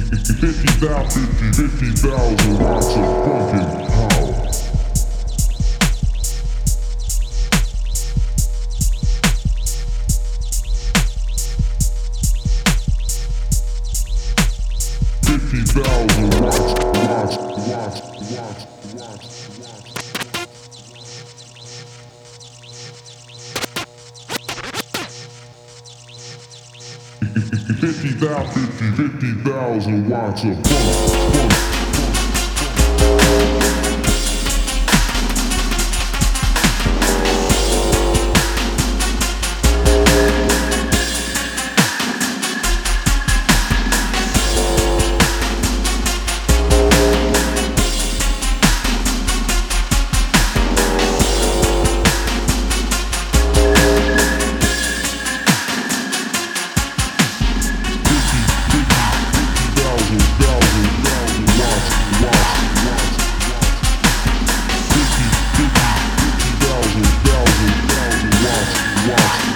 50,000 50, 50, 50, of funkin' high. watch it. watch.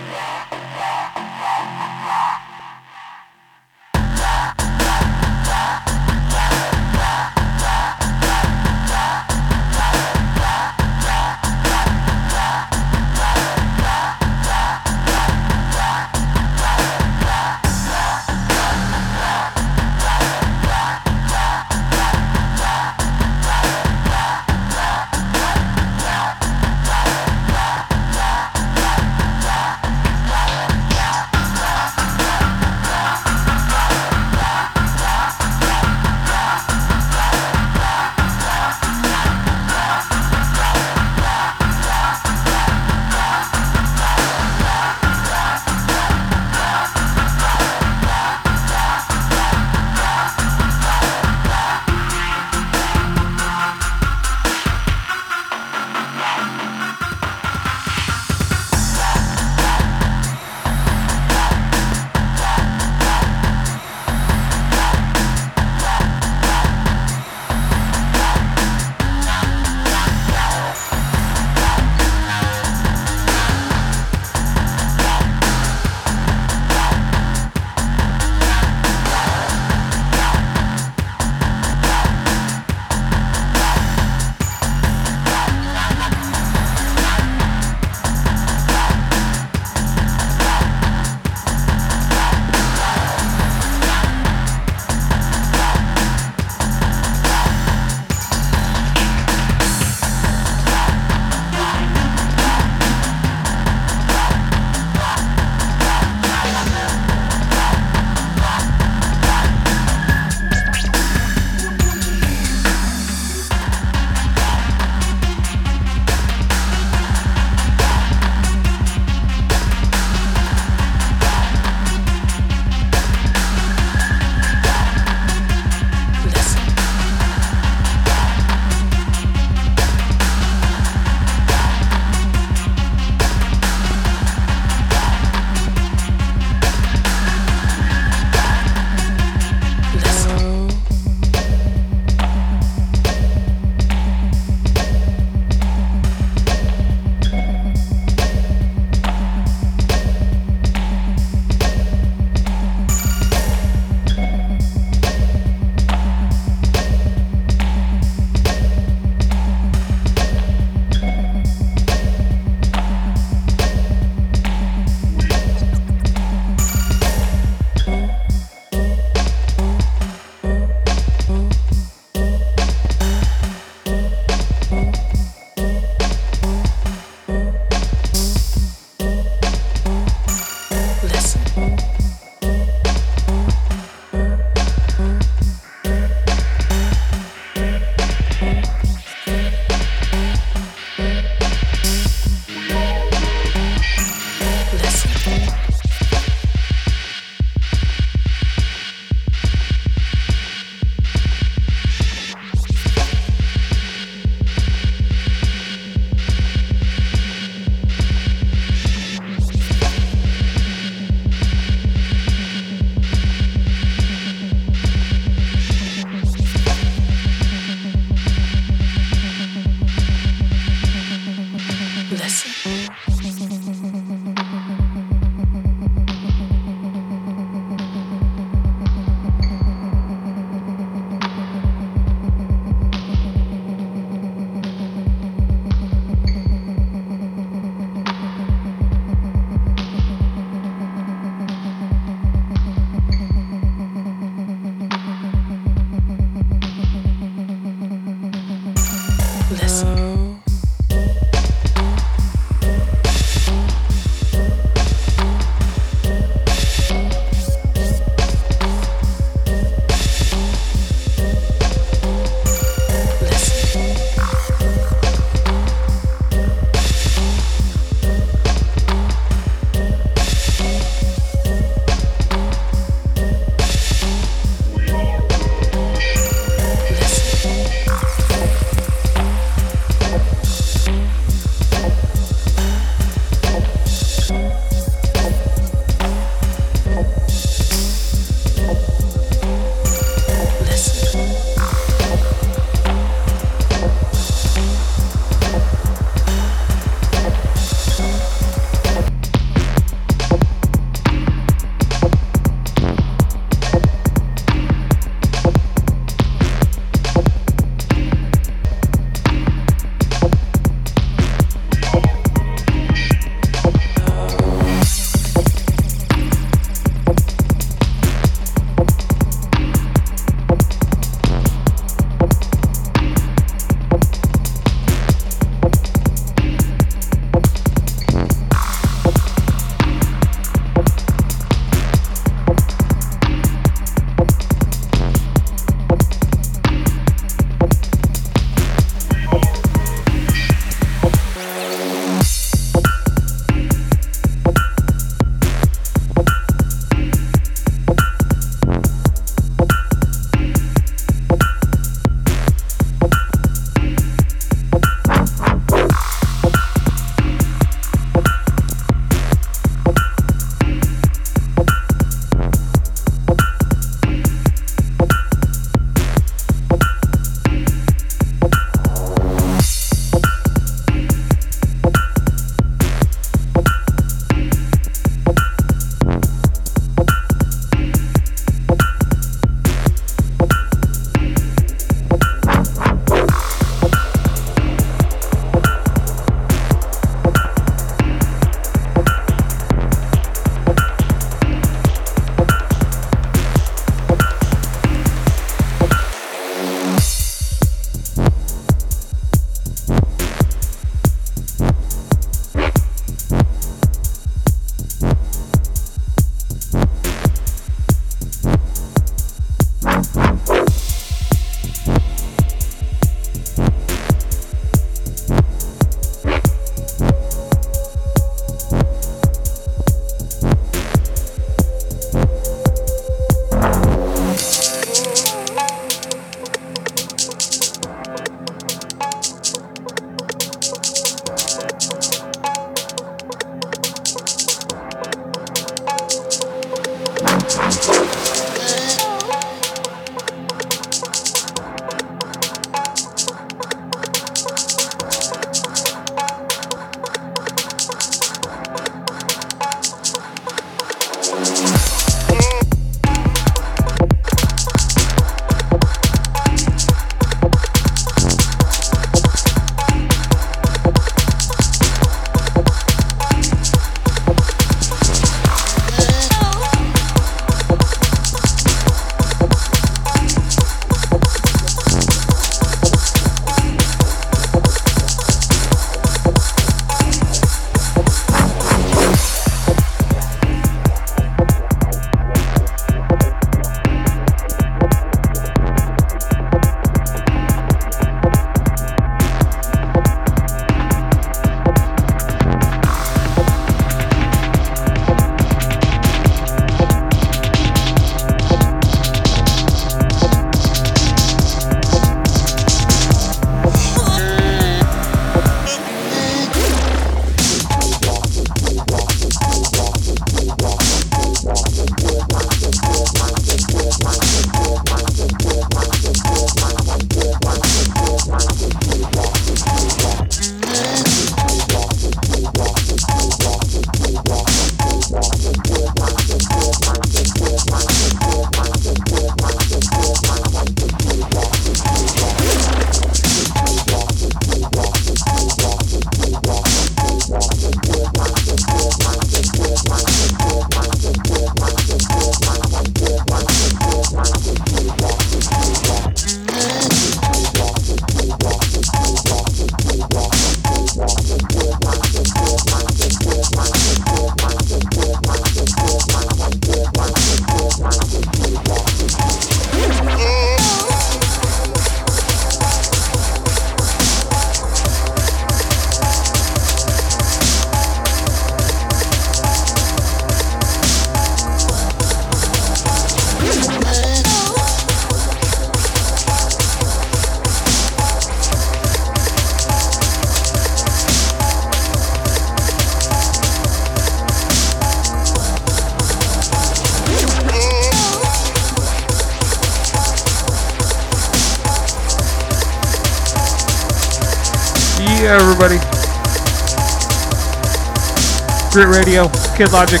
Grit Radio, Kid Logic.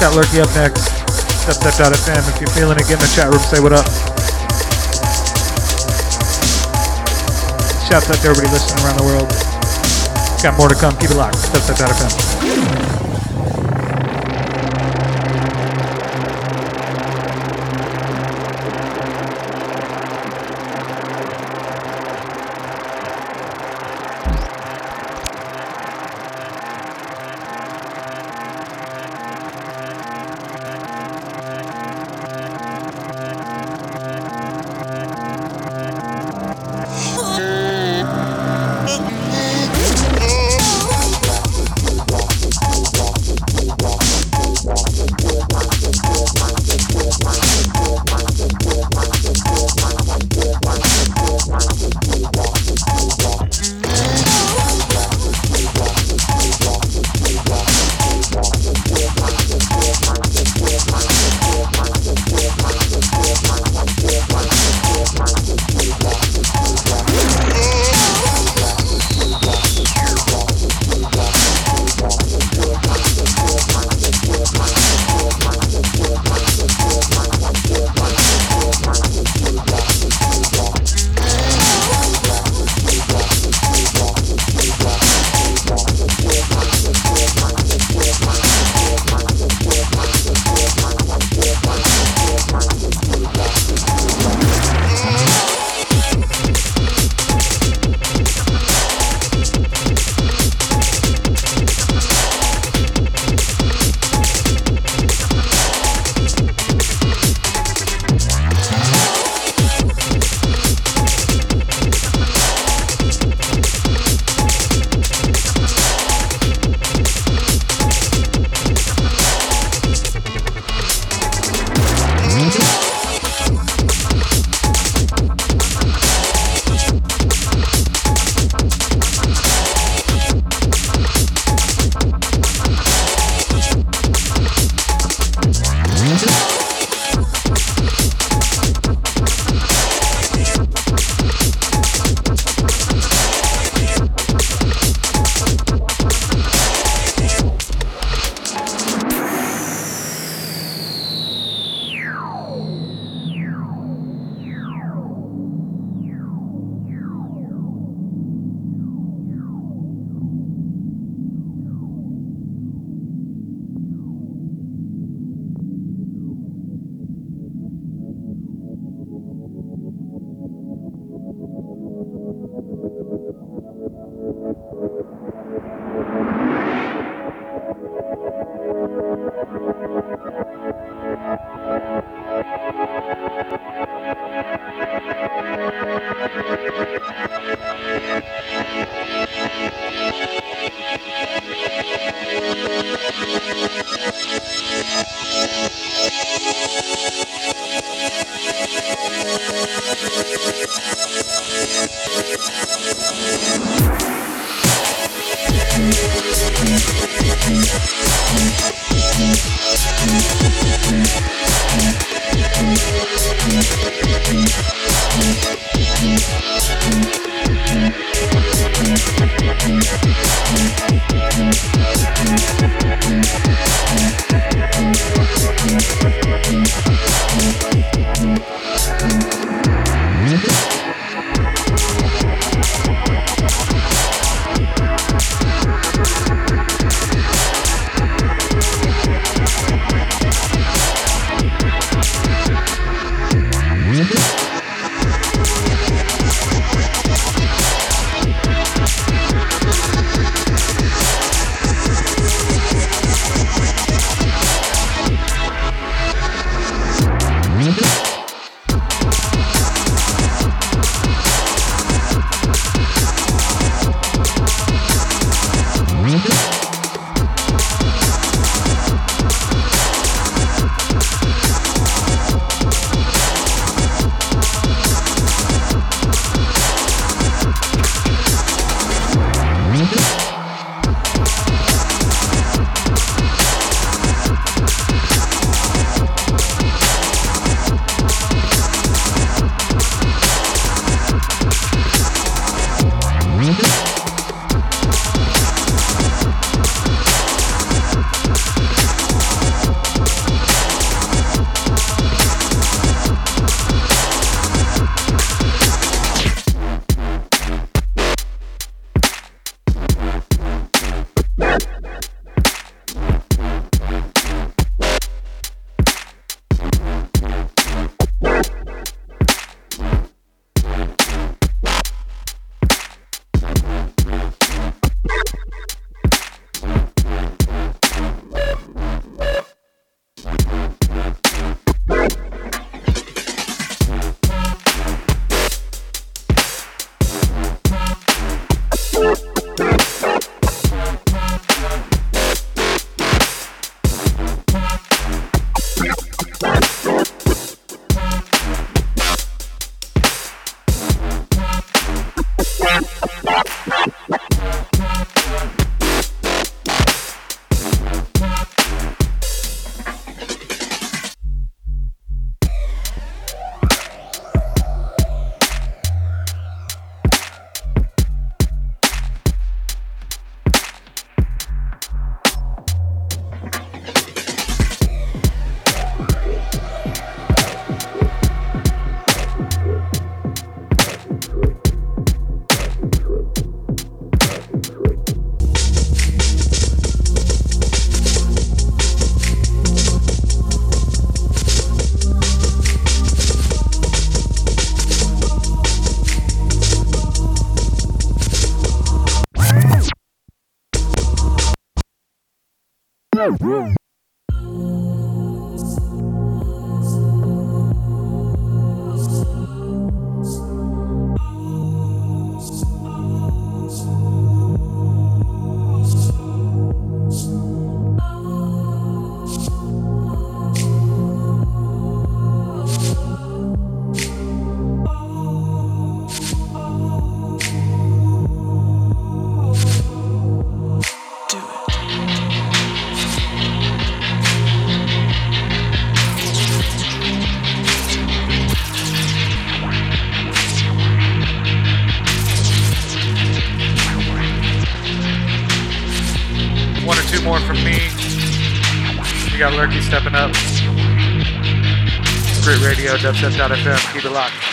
Got Lurky up next. Dubstep.fm. If you're feeling it, get in the chat room, say what up. Shouts out to everybody listening around the world. Got more to come. Keep it locked. Dubstep.fm. dubstep.fm. Keep it locked.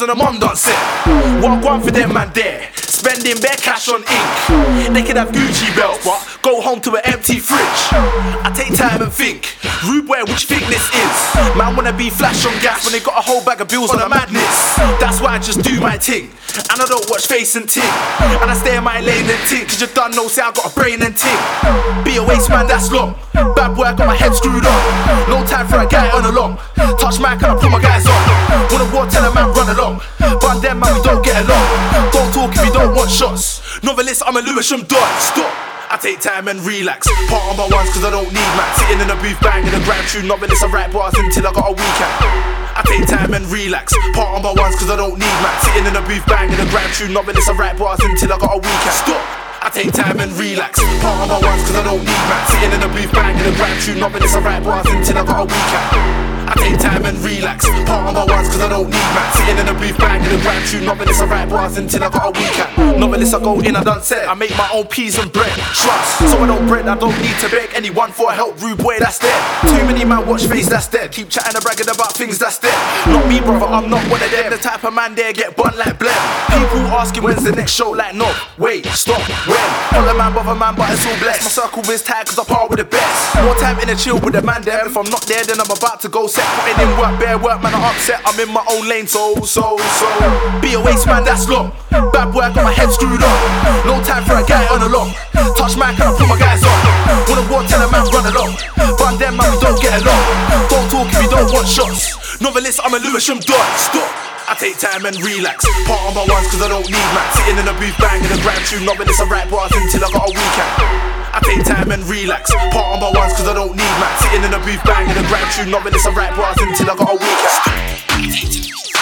Spitting bars on a mum done set. Walk one for them man there. Spending bare cash on ink. They could have Gucci belts, but go home to an empty fridge. I take time and think. Rude boy, which think this is? Man wanna be flash on gas when they got a whole bag of bills on a madness. That's why I just do my thing. And I don't watch face and ting. And I stay in my lane and ting. Cause you done know, say I got a brain and ting. Be a waste man, that's long. Bad boy, I got my head screwed on. No time for a guy on along. Touch my and I put my guys on. Wanna war, tell a man run along. But them man, we don't get along. Don't talk if you don't want shots. Novelist, I'm a Lewisham dot. Stop. I take time and relax. Part on my ones cause I don't need max. Sitting in the booth banging a grand tune. Novelist, I write bars until I got a weekend. I take time and relax. Part on my ones cause I don't need max. Sitting in the booth banging a grand tune. Novelist, I write bars until I got a weekend. Stop. I take time and relax. Part on my ones cause I don't need max. Sitting in the booth banging a grand tune. Novelist, I write bars until I got a weekend. I take time and relax. Part on my ones cause I don't need max. Sitting in the booth banging a grand tune. Novelist, I write bars until I got a weekend. Novelist, I go in, I done set. I make my own peas and bread. Trust. So I don't bread, I don't need to beg anyone for help. Rude boy, that's dead. Too many man watch face, that's dead. Keep chatting and bragging about things, that's dead. Not me, brother, I'm not one of them. The type of man there get bun like blem. People asking when's the next show, like no. Wait, stop, when? Follow man, brother man, but it's all blessed. My circle is tight cause I part with the best. More time in a chill with the man there. If I'm not there, then I'm about to go set. Putting in work, bare work, man, I'm upset. I'm in my own lane, so, so, so. Be a waste man, that's long. Bad I got my head screwed on. No time for a guy on along. Touch my can I put my guys on. Wanna walk, tell a man run along. But them man, we don't get along. Don't talk if you don't want shots. Novelist, I'm a Lewisham dot. Stop. I take time and relax. Part on my ones cause I don't need max. Sitting in the booth banging a grand tune. Novelist, I write bars until I got a weekend. I take time and relax. Part on my ones cause I don't need max. Sitting in the booth banging a grand tune. Novelist, I write bars until I got a weekend. It's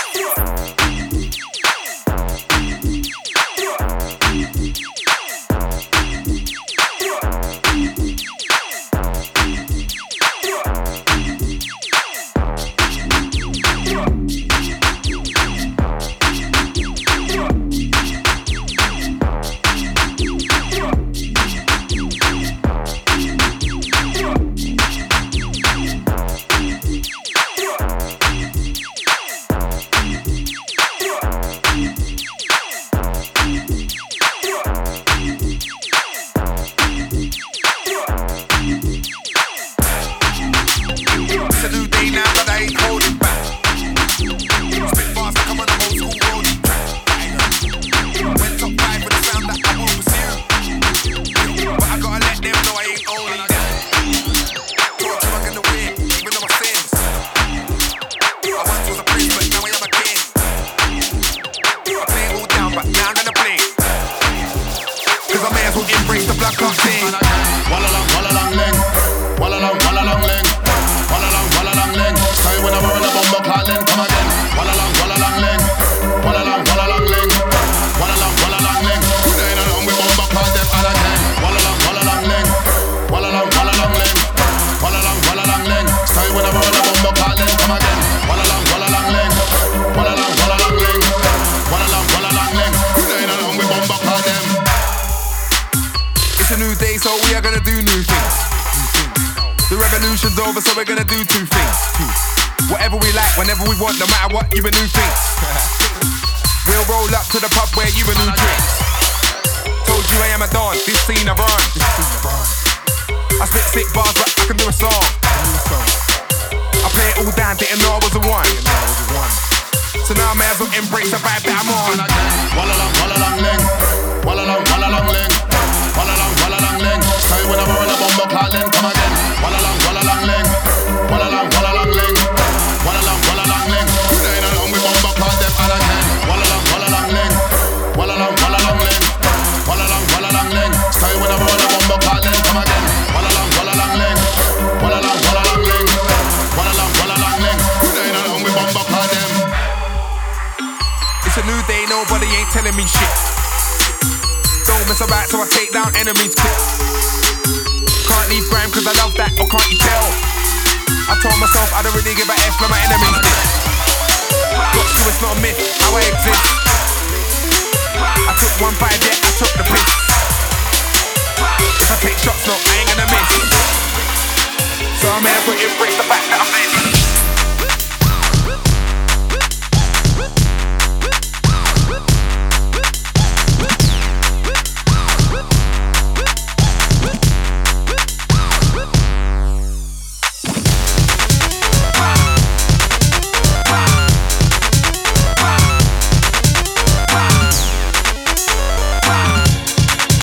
over, so we're gonna do two things. Whatever we like, whenever we want, no matter what, even new things. We'll roll up to the pub where you a new drinks. Told you I am a don, this scene I run. I spit sick bars, but I can do a song. I play it all down, didn't know I was the one. So now I may as well embrace the vibe that I'm on. Walla long, walla long ling. Walla long, walla long ling. Walla long, walla long ling. Stay when I'm on the bomber calling, come again. Ain't telling me shit. Don't mess about, so I take down enemies quick. Can't leave grime cause I love that, or can't you tell? I told myself I don't really give a F when my enemies did. Got to, it's not a myth, how I exist. I took one bite, yeah, I took the piss. If I take shots, no, I ain't gonna miss. So I'm here for embrace the fact